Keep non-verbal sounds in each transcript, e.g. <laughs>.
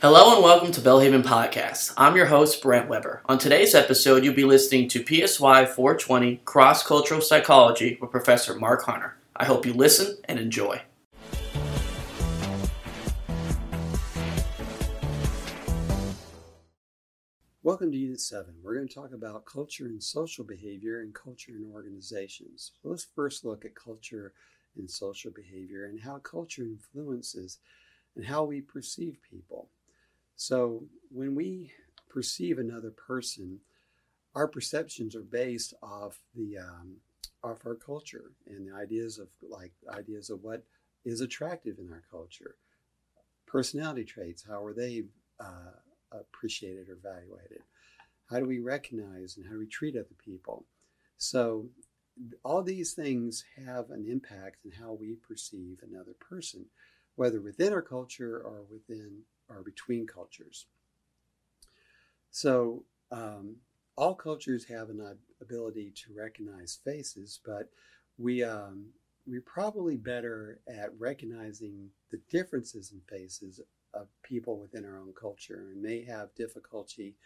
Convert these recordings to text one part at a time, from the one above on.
Hello and welcome to Belhaven Podcast. I'm your host, Brent Weber. On today's episode, you'll be listening to PSY 420 Cross Cultural Psychology with Professor Mark Hunter. I hope you listen and enjoy. Welcome to Unit 7. We're going to talk about culture and social behavior and culture in organizations. So let's first look at culture and social behavior and how culture influences and how we perceive people. So when we perceive another person, our perceptions are based off the um, off our culture and the ideas of like ideas of what is attractive in our culture, personality traits. How are they uh, appreciated or evaluated? How do we recognize and how do we treat other people? So, all these things have an impact in how we perceive another person, whether within our culture or within or between cultures. So, um, all cultures have an ability to recognize faces, but we um, we're probably better at recognizing the differences in faces of people within our own culture and may have difficulty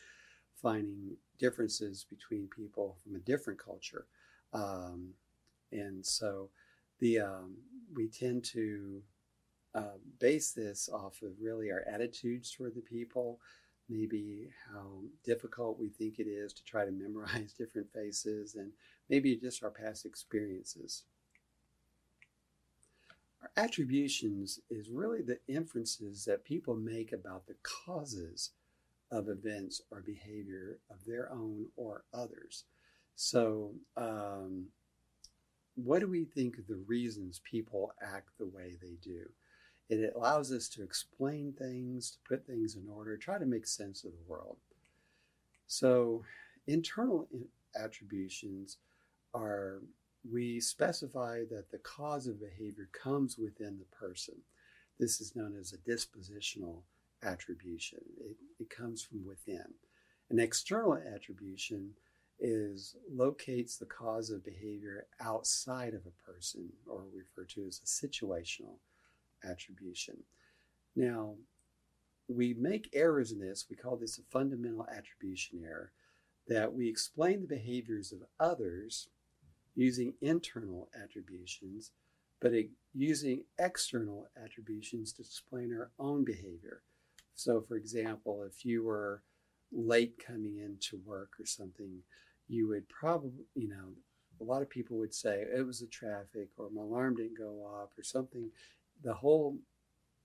finding differences between people from a different culture. Um, and so the um, we tend to uh, base this off of really our attitudes toward the people, maybe how difficult we think it is to try to <laughs> memorize different faces, and maybe just our past experiences. Our attributions is really the inferences that people make about the causes of events or behavior of their own or others. So, um, what do we think of the reasons people act the way they do? It allows us to explain things, to put things in order, try to make sense of the world. So, internal attributions are we specify that the cause of behavior comes within the person. This is known as a dispositional attribution, it, it comes from within. An external attribution is locates the cause of behavior outside of a person, or referred to as a situational attribution. Now, we make errors in this. We call this a fundamental attribution error that we explain the behaviors of others using internal attributions, but using external attributions to explain our own behavior. So, for example, if you were late coming into work or something, you would probably, you know, a lot of people would say it was the traffic or my alarm didn't go off or something. The whole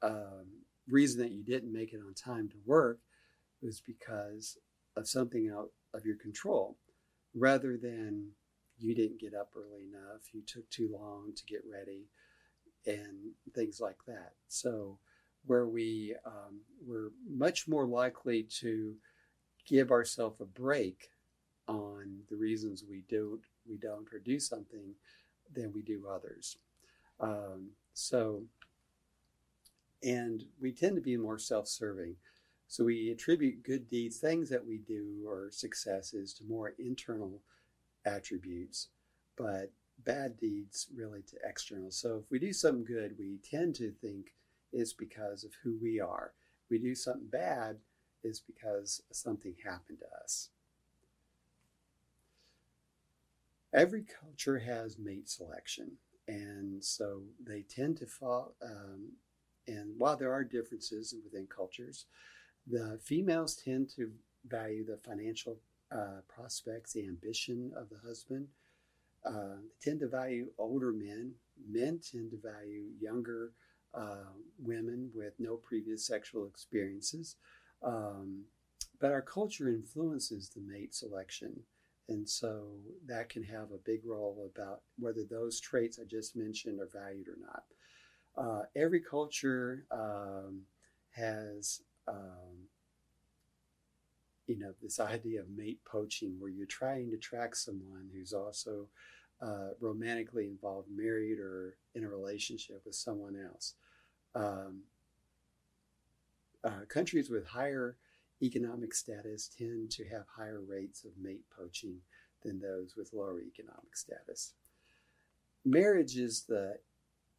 um, reason that you didn't make it on time to work was because of something out of your control rather than you didn't get up early enough, you took too long to get ready, and things like that. So, where we um, we're much more likely to give ourselves a break on the reasons we don't we don't or do something than we do others. Um, so, and we tend to be more self-serving. So we attribute good deeds, things that we do or successes to more internal attributes, but bad deeds really to external. So if we do something good, we tend to think it's because of who we are. If we do something bad, is because something happened to us. Every culture has mate selection, and so they tend to fall. Um, and while there are differences within cultures, the females tend to value the financial uh, prospects, the ambition of the husband. Uh, tend to value older men. Men tend to value younger uh, women with no previous sexual experiences. Um, but our culture influences the mate selection. And so that can have a big role about whether those traits I just mentioned are valued or not. Uh, every culture um, has um, you know, this idea of mate poaching, where you're trying to track someone who's also uh, romantically involved, married, or in a relationship with someone else. Um, uh, countries with higher economic status tend to have higher rates of mate poaching than those with lower economic status. Marriage is the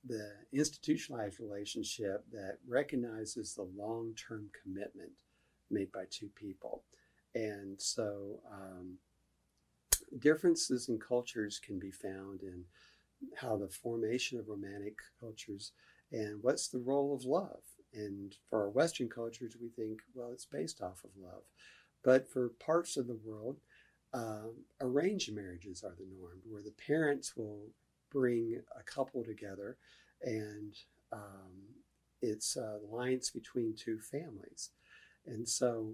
the institutionalized relationship that recognizes the long term commitment made by two people. And so um, differences in cultures can be found in how the formation of romantic cultures and what's the role of love. And for our Western cultures, we think, well, it's based off of love. But for parts of the world, um, arranged marriages are the norm, where the parents will bring a couple together and um, it's an alliance between two families. And so,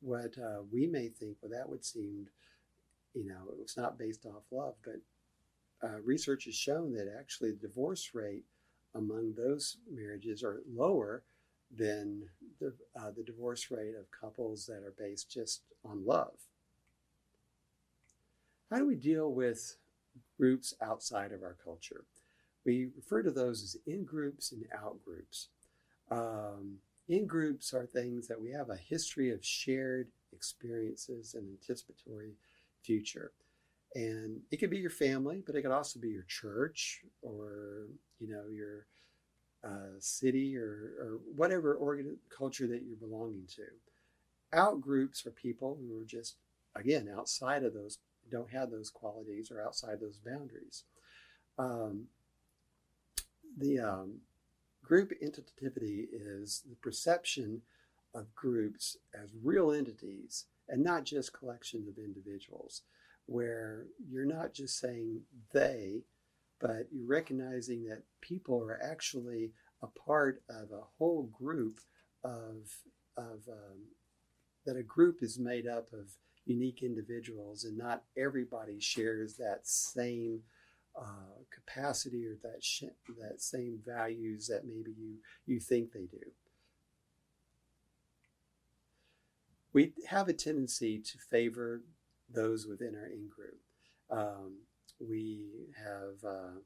what uh, we may think, well, that would seem, you know, it was not based off love, but uh, research has shown that actually the divorce rate among those marriages are lower than the, uh, the divorce rate of couples that are based just on love. How do we deal with groups outside of our culture? We refer to those as in groups and out groups. Um, in groups are things that we have a history of shared experiences and anticipatory future. And it could be your family, but it could also be your church or, you know, your uh, city or, or whatever organ- culture that you're belonging to. Out groups are people who are just, again, outside of those, don't have those qualities or outside those boundaries. Um, the um, group entitativity is the perception of groups as real entities and not just collections of individuals where you're not just saying they, but you're recognizing that people are actually a part of a whole group of, of um, that a group is made up of unique individuals and not everybody shares that same uh, capacity or that sh- that same values that maybe you you think they do. We have a tendency to favor those within our in group. Um, we have, uh,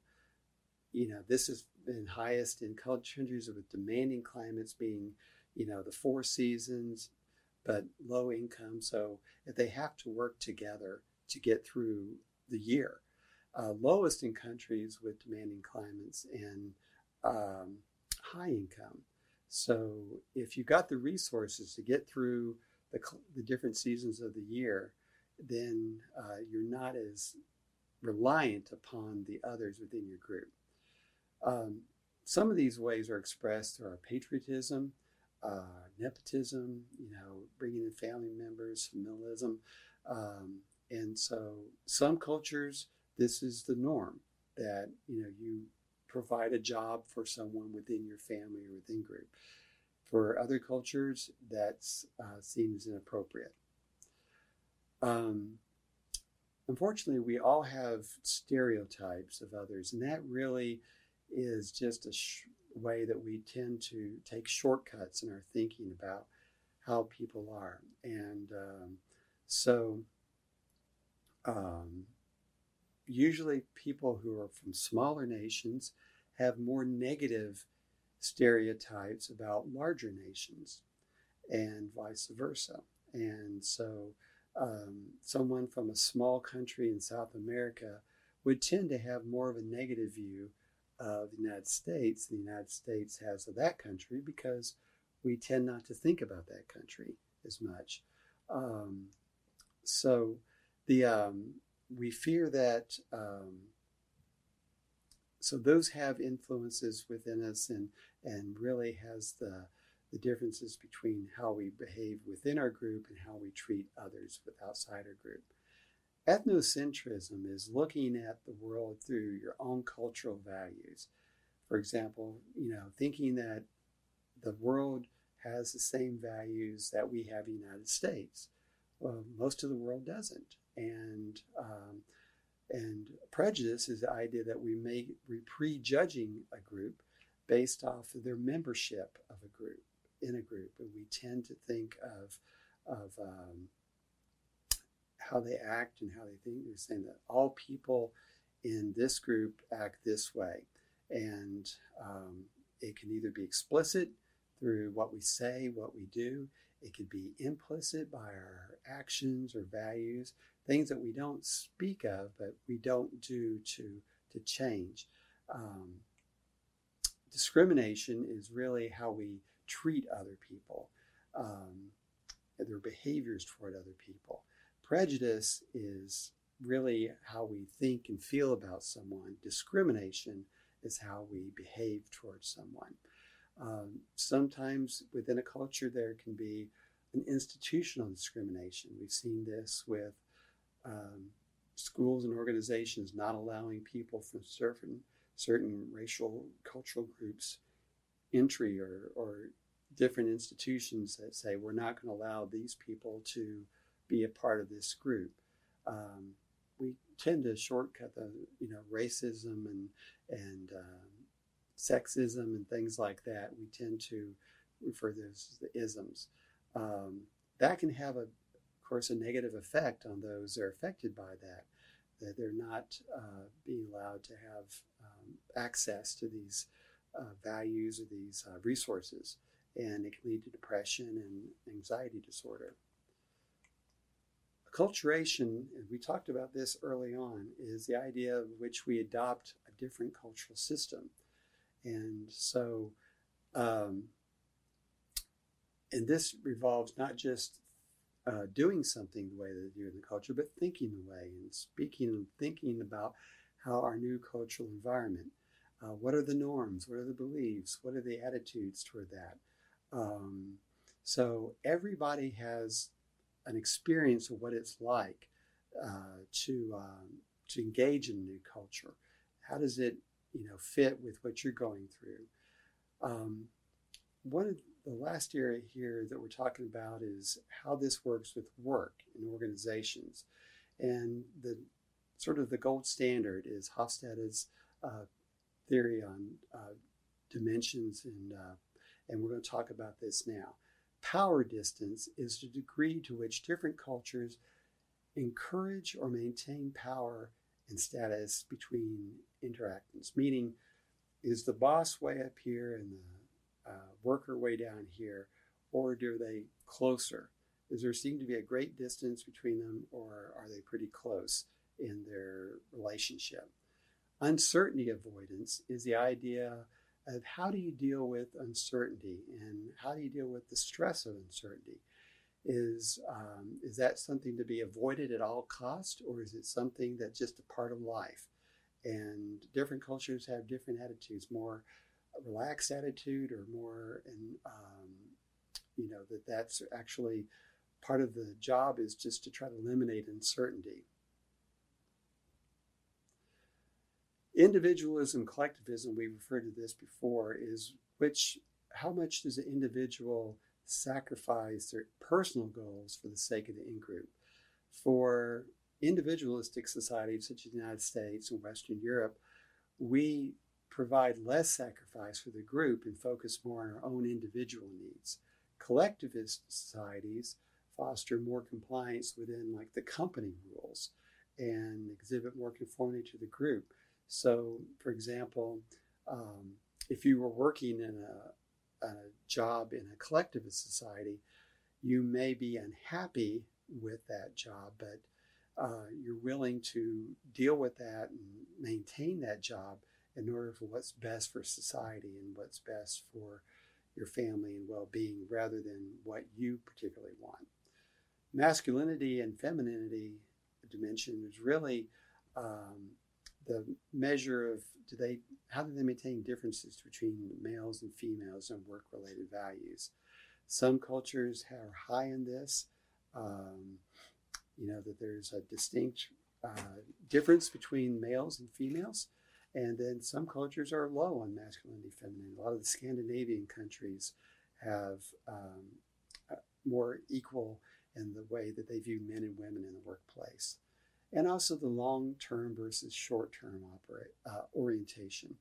you know, this has been highest in countries with demanding climates being, you know, the four seasons, but low income. So they have to work together to get through the year, uh, lowest in countries with demanding climates and um, high income. So if you've got the resources to get through the, the different seasons of the year, then uh, you're not as reliant upon the others within your group. Um, some of these ways are expressed through our patriotism, uh, nepotism, you know, bringing in family members, familialism. Um, and so some cultures, this is the norm that, you know, you provide a job for someone within your family or within group. For other cultures, that uh, seems inappropriate. Um, unfortunately, we all have stereotypes of others, and that really is just a sh- way that we tend to take shortcuts in our thinking about how people are. And um, so, um, usually, people who are from smaller nations have more negative stereotypes about larger nations, and vice versa. And so, um, someone from a small country in South America would tend to have more of a negative view of the United States the United States has of that country because we tend not to think about that country as much. Um, so the um, we fear that um, so those have influences within us and and really has the the differences between how we behave within our group and how we treat others with outside our group. Ethnocentrism is looking at the world through your own cultural values. For example, you know, thinking that the world has the same values that we have in the United States. Well, most of the world doesn't. And um, and prejudice is the idea that we may be prejudging a group based off of their membership of a group in a group, and we tend to think of of um, how they act and how they think. They're saying that all people in this group act this way, and um, it can either be explicit through what we say, what we do. It could be implicit by our actions or values, things that we don't speak of, but we don't do to to change. Um, discrimination is really how we treat other people, um, their behaviors toward other people. Prejudice is really how we think and feel about someone. Discrimination is how we behave towards someone. Um, sometimes within a culture, there can be an institutional discrimination. We've seen this with um, schools and organizations not allowing people from certain certain racial cultural groups entry or, or different institutions that say we're not going to allow these people to be a part of this group. Um, we tend to shortcut the you know racism and and um, sexism and things like that. We tend to refer to those as the isms. Um, that can have a, of course, a negative effect on those that are affected by that. That they're not uh, being allowed to have um, access to these uh, values or these uh, resources, and it can lead to depression and anxiety disorder. Acculturation, we talked about this early on, is the idea of which we adopt a different cultural system. And so, um, and this revolves not just uh, doing something the way that they do in the culture, but thinking the way and speaking and thinking about how our new cultural environment, uh, what are the norms, what are the beliefs, what are the attitudes toward that. Um, so everybody has an experience of what it's like uh, to um, to engage in new culture. How does it, you know, fit with what you're going through? Um, one of the last area here that we're talking about is how this works with work in organizations, and the sort of the gold standard is Hofstede's uh, theory on uh, dimensions, and uh, and we're going to talk about this now. Power distance is the degree to which different cultures encourage or maintain power and status between interactants, meaning is the boss way up here and the uh, worker way down here, or do they closer? Does there seem to be a great distance between them, or are they pretty close in their relationship? Uncertainty avoidance is the idea of how do you deal with uncertainty and how do you deal with the stress of uncertainty? Is um, is that something to be avoided at all cost, or is it something that's just a part of life? And different cultures have different attitudes, more relaxed attitude, or more, and um, you know that that's actually part of the job is just to try to eliminate uncertainty. Individualism, collectivism, we referred to this before, is which how much does the individual sacrifice their personal goals for the sake of the in group? For individualistic societies such as the United States and Western Europe, we provide less sacrifice for the group and focus more on our own individual needs. Collectivist societies foster more compliance within like the company rules and exhibit more conformity to the group. So, for example, um, if you were working in a, a job in a collectivist society, you may be unhappy with that job, but uh, you're willing to deal with that and maintain that job in order for what's best for society and what's best for your family and well-being rather than what you particularly want. Masculinity and femininity dimension is really um, the measure of do they how do they maintain differences between males and females and work related values? Some cultures are high in this um, you know that there's a distinct uh, difference between males and females and then some cultures are low on masculinity femininity a lot of the scandinavian countries have um, more equal in the way that they view men and women in the workplace and also the long term versus short term uh, orientation.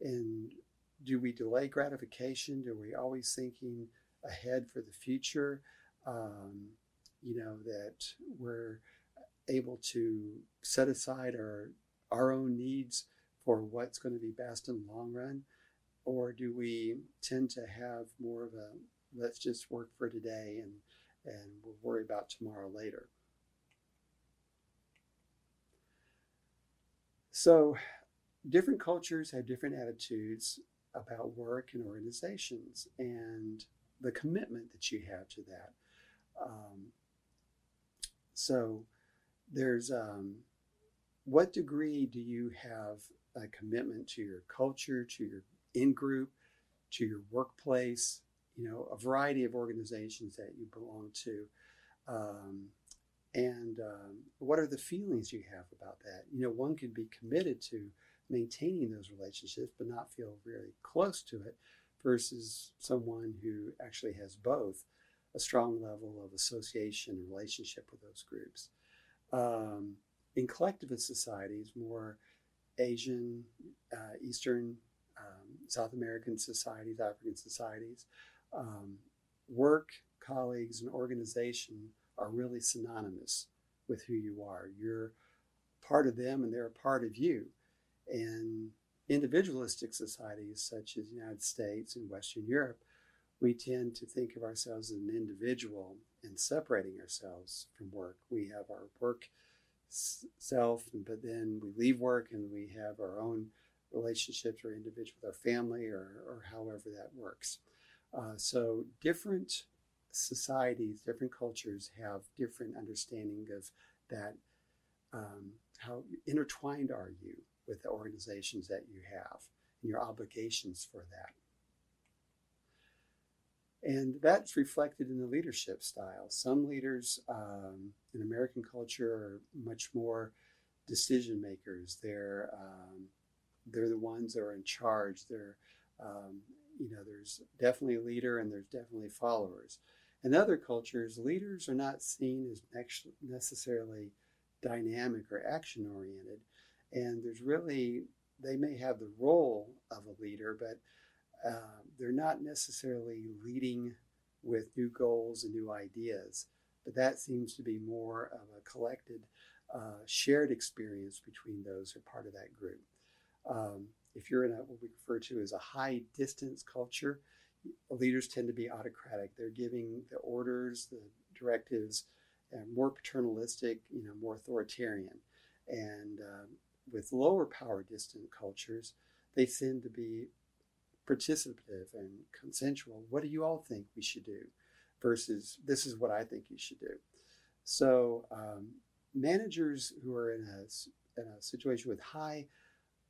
And do we delay gratification? Do we always thinking ahead for the future? Um, you know, that we're able to set aside our, our own needs for what's going to be best in the long run? Or do we tend to have more of a let's just work for today and, and we'll worry about tomorrow later? So, different cultures have different attitudes about work and organizations and the commitment that you have to that. Um, so there's um, what degree do you have a commitment to your culture, to your in group, to your workplace, you know, a variety of organizations that you belong to. Um, and um, what are the feelings you have about that? You know, one could be committed to maintaining those relationships, but not feel very close to it, versus someone who actually has both a strong level of association and relationship with those groups. Um, in collectivist societies, more Asian, uh, Eastern, um, South American societies, African societies, um, work, colleagues, and organization are really synonymous with who you are. You're part of them and they're a part of you. And individualistic societies such as the United States and Western Europe, we tend to think of ourselves as an individual and separating ourselves from work. We have our work self, but then we leave work and we have our own relationships or individual with our family or, or however that works. Uh, so different societies, different cultures have different understanding of that. Um, how intertwined are you with the organizations that you have and your obligations for that? And that's reflected in the leadership style. Some leaders um, in American culture are much more decision makers. They're um, they're the ones that are in charge. They're um, you know there's definitely a leader and there's definitely followers. In other cultures, leaders are not seen as necessarily dynamic or action oriented, and there's really they may have the role of a leader, but uh, they're not necessarily leading with new goals and new ideas, but that seems to be more of a collected, uh, shared experience between those who are part of that group. Um, if you're in a, what we refer to as a high distance culture, leaders tend to be autocratic. They're giving the orders, the directives, and more paternalistic, you know, more authoritarian. And um, with lower power distant cultures, they tend to be participative and consensual. What do you all think we should do? Versus this is what I think you should do. So um, managers who are in a, in a situation with high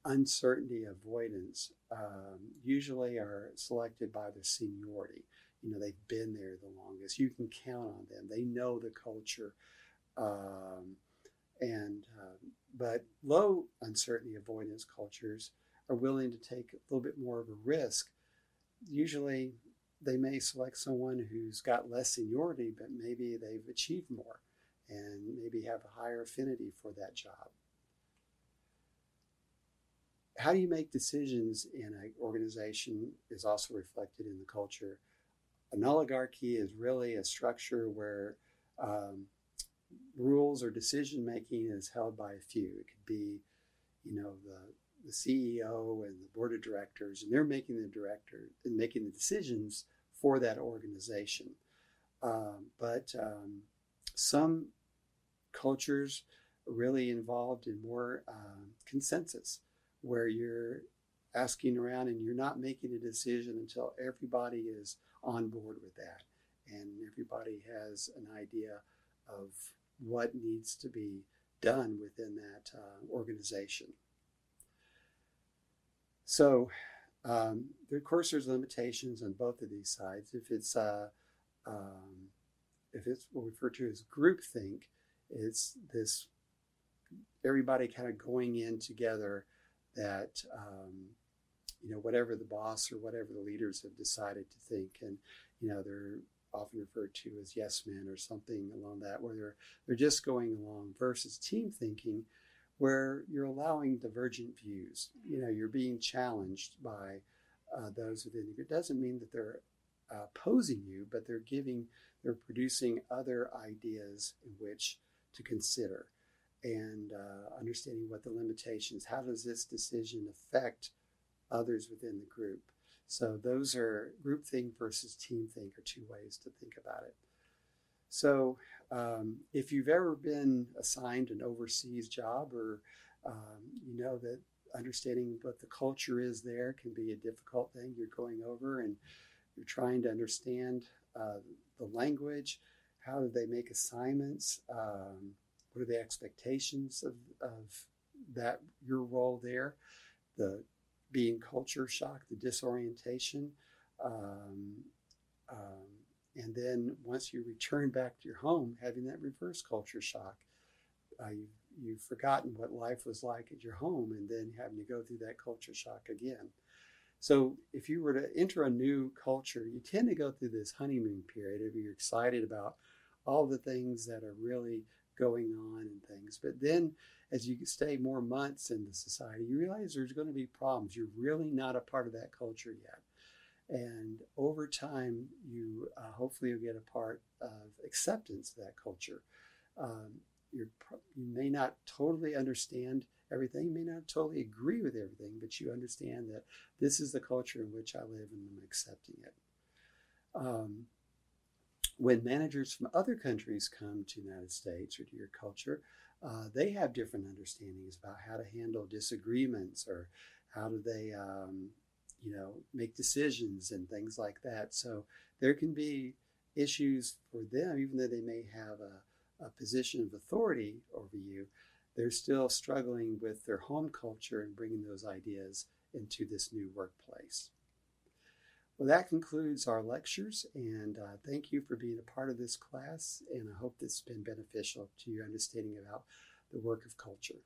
uncertainty avoidance um, usually are selected by their seniority. You know, they've been there the longest. You can count on them. They know the culture. Um, and uh, but low uncertainty avoidance cultures are willing to take a little bit more of a risk. Usually, they may select someone who's got less seniority, but maybe they've achieved more and maybe have a higher affinity for that job. How do you make decisions in an organization is also reflected in the culture. An oligarchy is really a structure where um, rules or decision making is held by a few. It could be, you know, the the CEO and the board of directors, and they're making the director and making the decisions for that organization. Um, but um, some cultures are really involved in more uh, consensus, where you're asking around and you're not making a decision until everybody is on board with that, and everybody has an idea of what needs to be done within that uh, organization. So, um, of course, there's limitations on both of these sides. If it's uh, um, if it's what we refer to as groupthink, it's this everybody kind of going in together that um, you know whatever the boss or whatever the leaders have decided to think, and you know they're often referred to as yes men or something along that, where they're they're just going along versus team thinking where you're allowing divergent views. You know, you're being challenged by uh, those within you. It doesn't mean that they're opposing you, but they're giving, they're producing other ideas in which to consider and uh, understanding what the limitations. How does this decision affect others within the group? So those are group think versus team think are two ways to think about it. So um, if you've ever been assigned an overseas job or um, you know that understanding what the culture is there can be a difficult thing. You're going over and you're trying to understand uh, the language. How do they make assignments? Um, what are the expectations of, of that your role there? The being culture shock, the disorientation. Um, um, and then once you return back to your home, having that reverse culture shock. Uh, you, you've forgotten what life was like at your home and then having to go through that culture shock again. So if you were to enter a new culture, you tend to go through this honeymoon period of you're excited about all the things that are really going on and things. But then as you stay more months in the society, you realize there's going to be problems. You're really not a part of that culture yet. And over time, you uh, hopefully you'll get a part of acceptance of that culture. Um, you may not totally understand everything, you may not totally agree with everything, but you understand that this is the culture in which I live and I'm accepting it. Um, when managers from other countries come to the United States or to your culture, uh, they have different understandings about how to handle disagreements or how do they, um, you know, make decisions and things like that. So there can be issues for them, even though they may have a, a position of authority over you. They're still struggling with their home culture and bringing those ideas into this new workplace. Well, that concludes our lectures, and uh, thank you for being a part of this class, and I hope this has been beneficial to your understanding about the work of culture.